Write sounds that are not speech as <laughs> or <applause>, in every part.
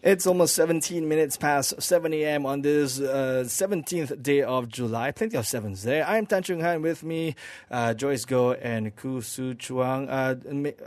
It's almost 17 minutes past 7 a.m. on this uh, 17th day of July. Plenty of sevens there. I'm Tan Chung Han with me, uh, Joyce Go and Khoo Hsu Chuang. Uh,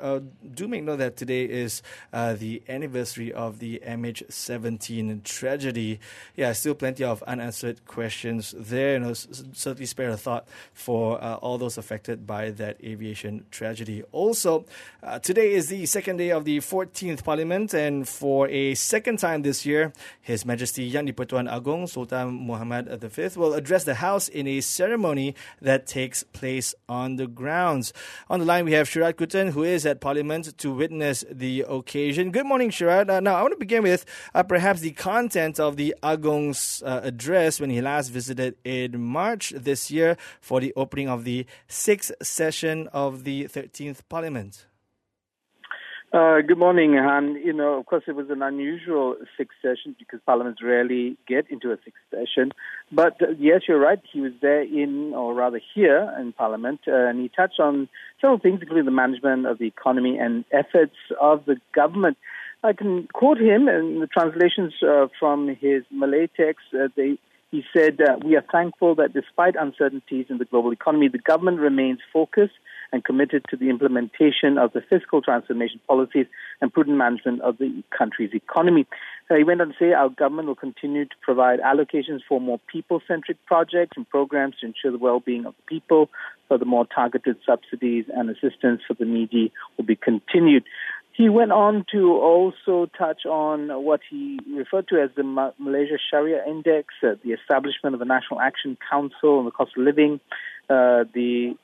uh, do make note that today is uh, the anniversary of the MH17 tragedy. Yeah, still plenty of unanswered questions there. You know, certainly spare a thought for uh, all those affected by that aviation tragedy. Also, today is the second day of the 14th Parliament, and for a second second time this year, His Majesty Yang di-Pertuan Agong Sultan Muhammad V will address the House in a ceremony that takes place on the grounds. On the line, we have Sharaad Kuttan, who is at Parliament to witness the occasion. Good morning, Sharaad. Uh, now, I want to begin with uh, perhaps the content of the Agong's uh, address when he last visited in March this year for the opening of the sixth session of the 13th Parliament. Uh, good morning, Han. You know, of course, it was an unusual sixth session because parliaments rarely get into a sixth session. But uh, yes, you're right. He was there in, or rather here in parliament, uh, and he touched on several things, including the management of the economy and efforts of the government. I can quote him in the translations uh, from his Malay text. Uh, they, he said, uh, We are thankful that despite uncertainties in the global economy, the government remains focused and committed to the implementation of the fiscal transformation policies and prudent management of the country's economy. He went on to say our government will continue to provide allocations for more people centric projects and programs to ensure the well being of the people. Furthermore, targeted subsidies and assistance for the needy will be continued. He went on to also touch on what he referred to as the Malaysia Sharia Index, uh, the establishment of a National Action Council on the cost of living, uh, the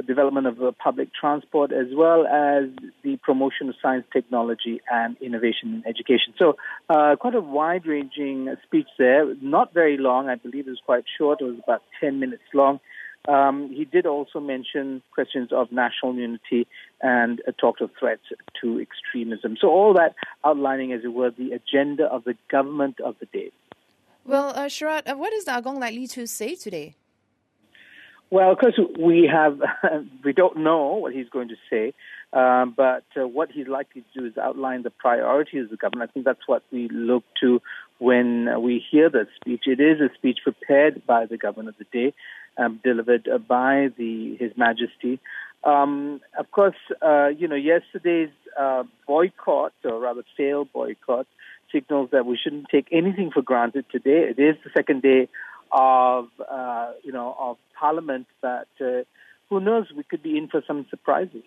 development of uh, public transport, as well as the promotion of science, technology, and innovation in education. So, uh, quite a wide ranging speech there. Not very long, I believe it was quite short, it was about 10 minutes long. Um, he did also mention questions of national unity and uh, talked of threats to extremism. So, all that outlining, as it were, the agenda of the government of the day. Well, uh, Sharaad, uh, what is the Agong likely to say today? Well, of course, we have <laughs> we don't know what he's going to say, um, but uh, what he's likely to do is outline the priorities of the government. I think that's what we look to when we hear that speech. It is a speech prepared by the government of the day, um, delivered by the His Majesty. Um, of course, uh, you know yesterday's uh, boycott, or rather failed boycott, signals that we shouldn't take anything for granted today. It is the second day of uh, you know of Parliament but uh, who knows we could be in for some surprises.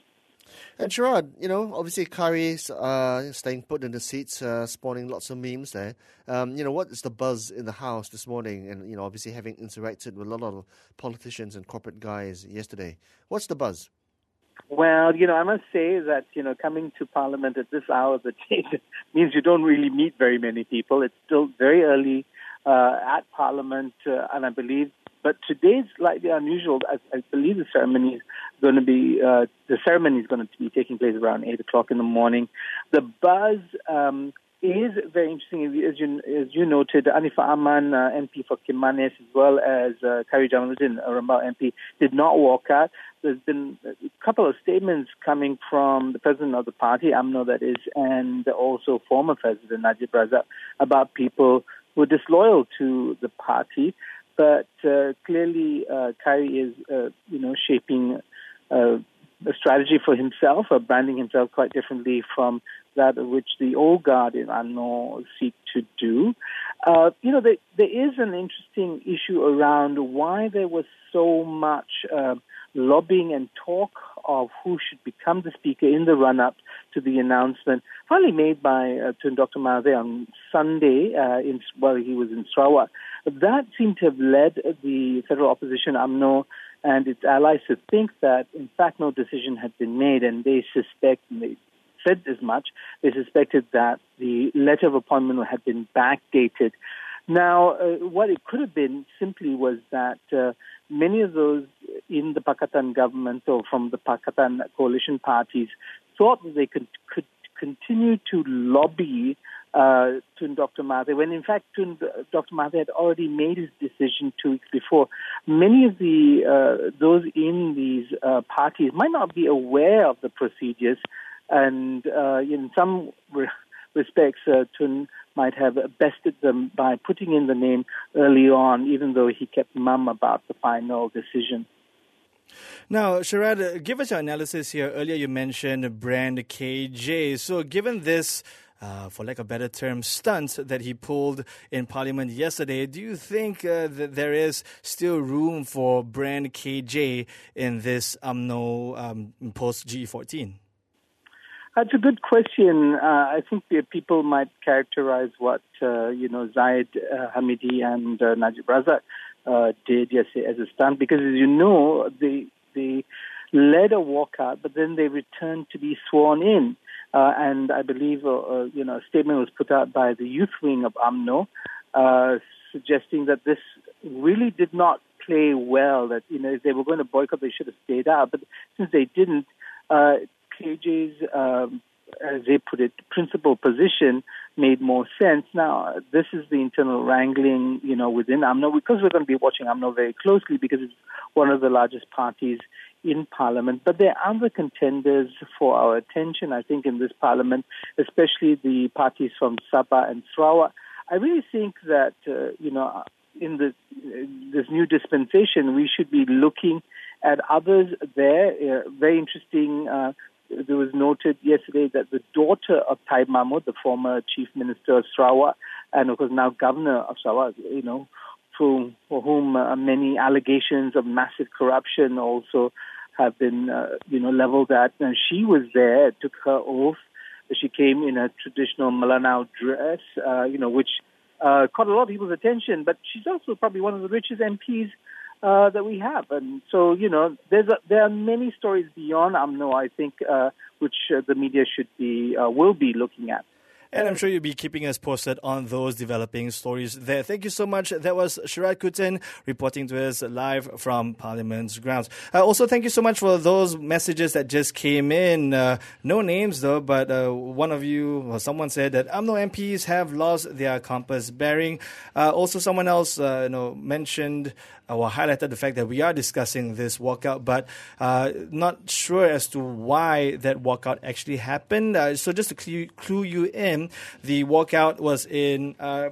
And Sharaad, you know, obviously Khairy's uh, staying put in the seats, uh, spawning lots of memes there. Um, you know, what is the buzz in the House this morning? And, you know, obviously having interacted with a lot of politicians and corporate guys yesterday. What's the buzz? Well, you know, I must say that, you know, coming to Parliament at this hour of the day <laughs> means you don't really meet very many people. It's still very early uh, at Parliament, uh, and I believe. But today is slightly unusual. I, I believe the ceremony is going to be uh, the ceremony is going to be taking place around eight o'clock in the morning. The buzz um, is very interesting, as you as you noted. Anifah Aman, uh, MP for Kimanis, as well as uh, Khairy Jamaluddin, Rembau MP, did not walk out. There's been a couple of statements coming from the president of the party, UMNO that is, and also former President Najib Razak about people were disloyal to the party, but uh, clearly uh, is, uh, you know, shaping uh, a strategy for himself, branding himself quite differently from that which the old guard in UMNO seek to do. Uh, you know, there, there is an interesting issue around why there was so much uh, lobbying and talk of who should become the speaker in the run-up to the announcement, finally made by uh, Dr. Mahathir on Sunday, uh, in, while he was in Sarawak. That seemed to have led the federal opposition, UMNO, and its allies to think that, in fact, no decision had been made, and they suspect, and they said as much, they suspected that the letter of appointment had been backdated. Now, uh, what it could have been simply was that uh, many of those in the Pakatan government or from the Pakatan coalition parties thought that they could, could continue to lobby uh, Tun Dr. Mahathir, when in fact Tun Dr. Mahathir had already made his decision two weeks before. Many of the uh, those in these uh, parties might not be aware of the procedures, and uh, in some re- respects, uh, Tun might have bested them by putting in the name early on, even though he kept mum about the final decision. Now, Sharaad, uh, give us your analysis here. Earlier, you mentioned brand KJ. So, given this uh, for lack of a better term, stunt that he pulled in Parliament yesterday. Do you think uh, that there is still room for brand KJ in this UMNO um, post GE14? That's a good question. Uh, I think people might characterize what uh, you know Zahid uh, Hamidi and uh, Najib Razak uh, did yesterday as a stunt, because as you know, they they led a walkout, but then they returned to be sworn in. Uh, and I believe, you know, a statement was put out by the youth wing of UMNO suggesting that this really did not play well. That you know, if they were going to boycott, they should have stayed out. But since they didn't, uh, KJ's, um, as they put it, principal position made more sense. Now, this is the internal wrangling, you know, within UMNO, because we're going to be watching UMNO very closely because it's one of the largest parties in Parliament. But there are other contenders for our attention, I think, in this Parliament, especially the parties from Sabah and Sarawak. I really think that, uh, you know, in the, this new dispensation, we should be looking at others there. Uh, very interesting. Uh, there was noted yesterday that the daughter of Taib Mahmud, the former chief minister of Sarawak, and of course now governor of Sarawak, you know, for, for whom uh, many allegations of massive corruption also have been, uh, you know, leveled at. And she was there, took her oath. She came in a traditional Melanau dress, uh, you know, which uh, caught a lot of people's attention. But she's also probably one of the richest MPs uh, that we have. And so, you know, there's a, there are many stories beyond UMNO, I think, uh, which uh, the media should be, uh, will be looking at. And I'm sure you'll be keeping us posted on those developing stories there. Thank you so much. That was Sharaad Kuttan reporting to us live from Parliament's grounds. Uh, also, thank you so much for those messages that just came in. Uh, no names though, but uh, one of you or someone said that UMNO MPs have lost their compass bearing. Uh, also, someone else uh, you know mentioned or highlighted the fact that we are discussing this walkout, but uh, not sure as to why that walkout actually happened. So just to clue, you in, the walkout was in uh,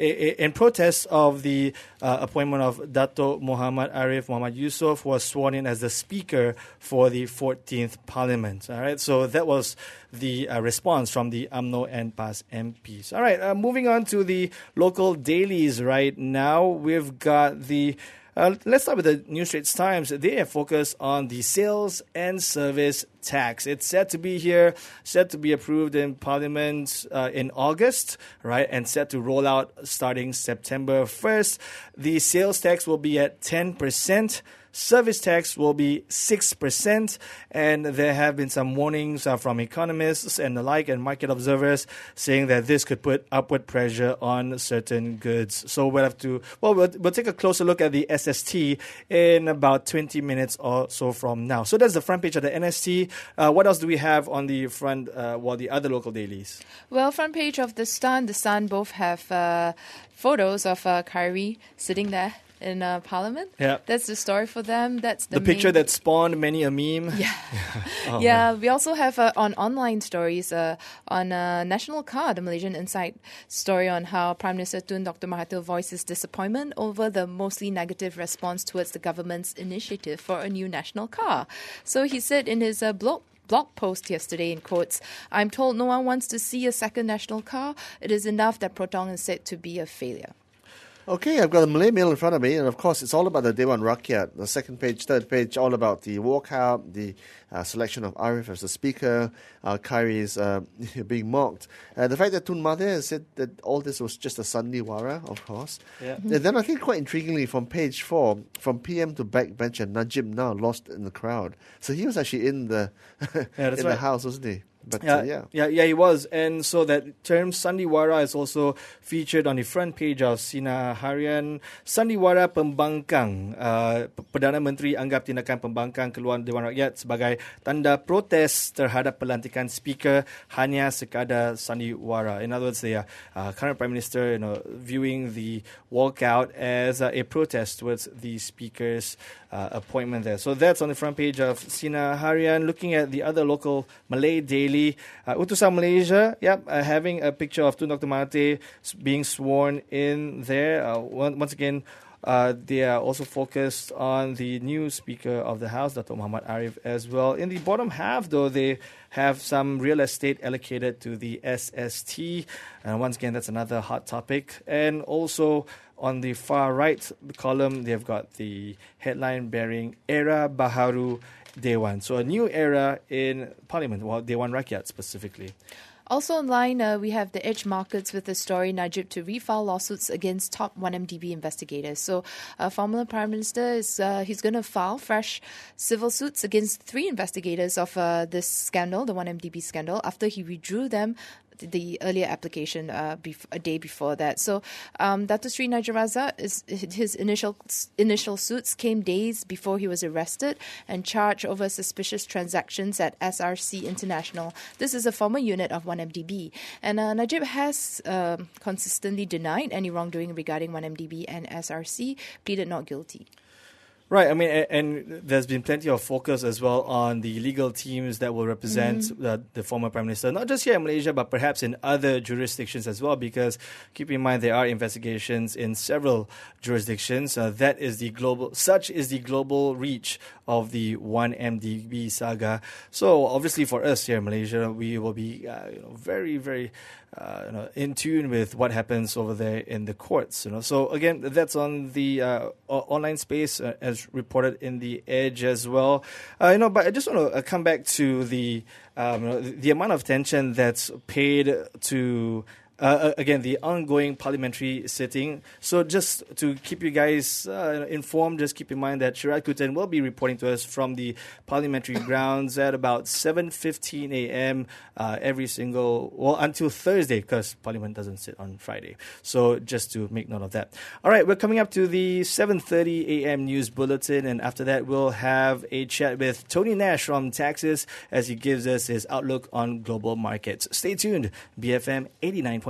in protest of the uh, appointment of Dato Muhammad Arif Muhammad Yusof was sworn in as the speaker for the 14th Parliament. All right, so that was the uh, response from the UMNO and PAS MPs. All right, uh, moving on to the local dailies right now. We've got the uh, let's start with the New Straits Times. They have focused on the sales and service tax. It's set to be here, set to be approved in Parliament uh, in August, right, and set to roll out starting September 1st. The sales tax will be at 10%. Service tax will be 6%, and there have been some warnings uh, from economists and the like and market observers saying that this could put upward pressure on certain goods. So we'll have to, well, we'll, we'll take a closer look at the SST in about 20 minutes or so from now. So that's the front page of the NST. Uh, what else do we have on the front, uh, well, the other local dailies? Well, front page of The Sun, The Sun both have uh, photos of uh, Khairy sitting there in uh, Parliament. Yeah, that's the story for them. That's the, the picture that spawned many a meme. Yeah, <laughs> oh, <laughs> yeah. We also have uh, on online stories uh, on uh, National Car, the Malaysian Insight story on how Prime Minister Tun Dr Mahathir voices disappointment over the mostly negative response towards the government's initiative for a new national car. So he said in his uh, blog blog post yesterday in quotes, I'm told no one wants to see a second national car. It is enough that Proton is said to be a failure. Okay, I've got a Malay Mail in front of me, and of course, it's all about the Dewan Rakyat. The second page, third page, all about the walkout, the uh, selection of Arif as the speaker, uh, is <laughs> uh, being mocked. Uh, the fact that Tun Mahathir said that all this was just a sandiwara, of course. Yeah. And then I think quite intriguingly, from page four, from PM to backbencher, Najib now lost in the crowd. So he was actually in the, <laughs> in right. the house, wasn't he? But yeah, uh, yeah. yeah, yeah, he was, and so that term Sandiwara is also featured on the front page of Sinar Harian. Sandiwara pembangkang, uh, Perdana Menteri anggap tindakan pembangkang keluar Dewan Rakyat sebagai tanda protes terhadap pelantikan Speaker hanya sekadar Sandiwara. In other words, the uh, current Prime Minister, you know, viewing the walkout as uh, a protest towards the Speaker's uh, appointment there. So that's on the front page of Sinar Harian. Looking at the other local Malay daily, uh, Utusan Malaysia, yep, uh, having a picture of Tun Dr. Mahathir being sworn in there. Uh, once again, uh, they are also focused on the new Speaker of the House, Dr. Muhammad Arif, as well. In the bottom half, though, they have some real estate allocated to the SST. And once again, that's another hot topic. And also on the far right column, they've got the headline bearing Era Baharu Dewan. So a new era in Parliament, well, Dewan Rakyat specifically. Also online, uh, we have the Edge Markets with the story Najib to refile lawsuits against top 1MDB investigators. So, uh, former Prime Minister is uh, he's going to file fresh civil suits against three investigators of uh, this scandal, the 1MDB scandal, after he withdrew them the earlier application uh, bef- a day before that. So, um, Dr. Sri Najib Razak, is, his initial initial suits came days before he was arrested and charged over suspicious transactions at SRC International. This is a former unit of 1MDB. And uh, Najib has uh, consistently denied any wrongdoing regarding 1MDB and SRC, pleaded not guilty. Right. I mean, and, there's been plenty of focus as well on the legal teams that will represent mm-hmm. the, the, former prime minister, not just here in Malaysia, but perhaps in other jurisdictions as well. Because keep in mind there are investigations in several jurisdictions. Uh, that is the global. Such is the global reach of the one MDB saga. So obviously, for us here in Malaysia, we will be uh, you know, very, very uh, you know, in tune with what happens over there in the courts. You know, so again, that's on the uh, online space uh, as reported in the Edge as well. Uh, you know, but I just want to uh, come back to the um, you know, the amount of attention that's paid to uh, uh, again, the ongoing parliamentary sitting. So, just to keep you guys uh, informed, just keep in mind that Sharaad Kuttan will be reporting to us from the parliamentary <coughs> grounds at about 7:15 a.m. Uh, every single well until Thursday because Parliament doesn't sit on Friday. So, just to make note of that. All right, we're coming up to the 7:30 a.m. news bulletin, and after that, we'll have a chat with Tony Nash from Taxis as he gives us his outlook on global markets. Stay tuned, BFM 89.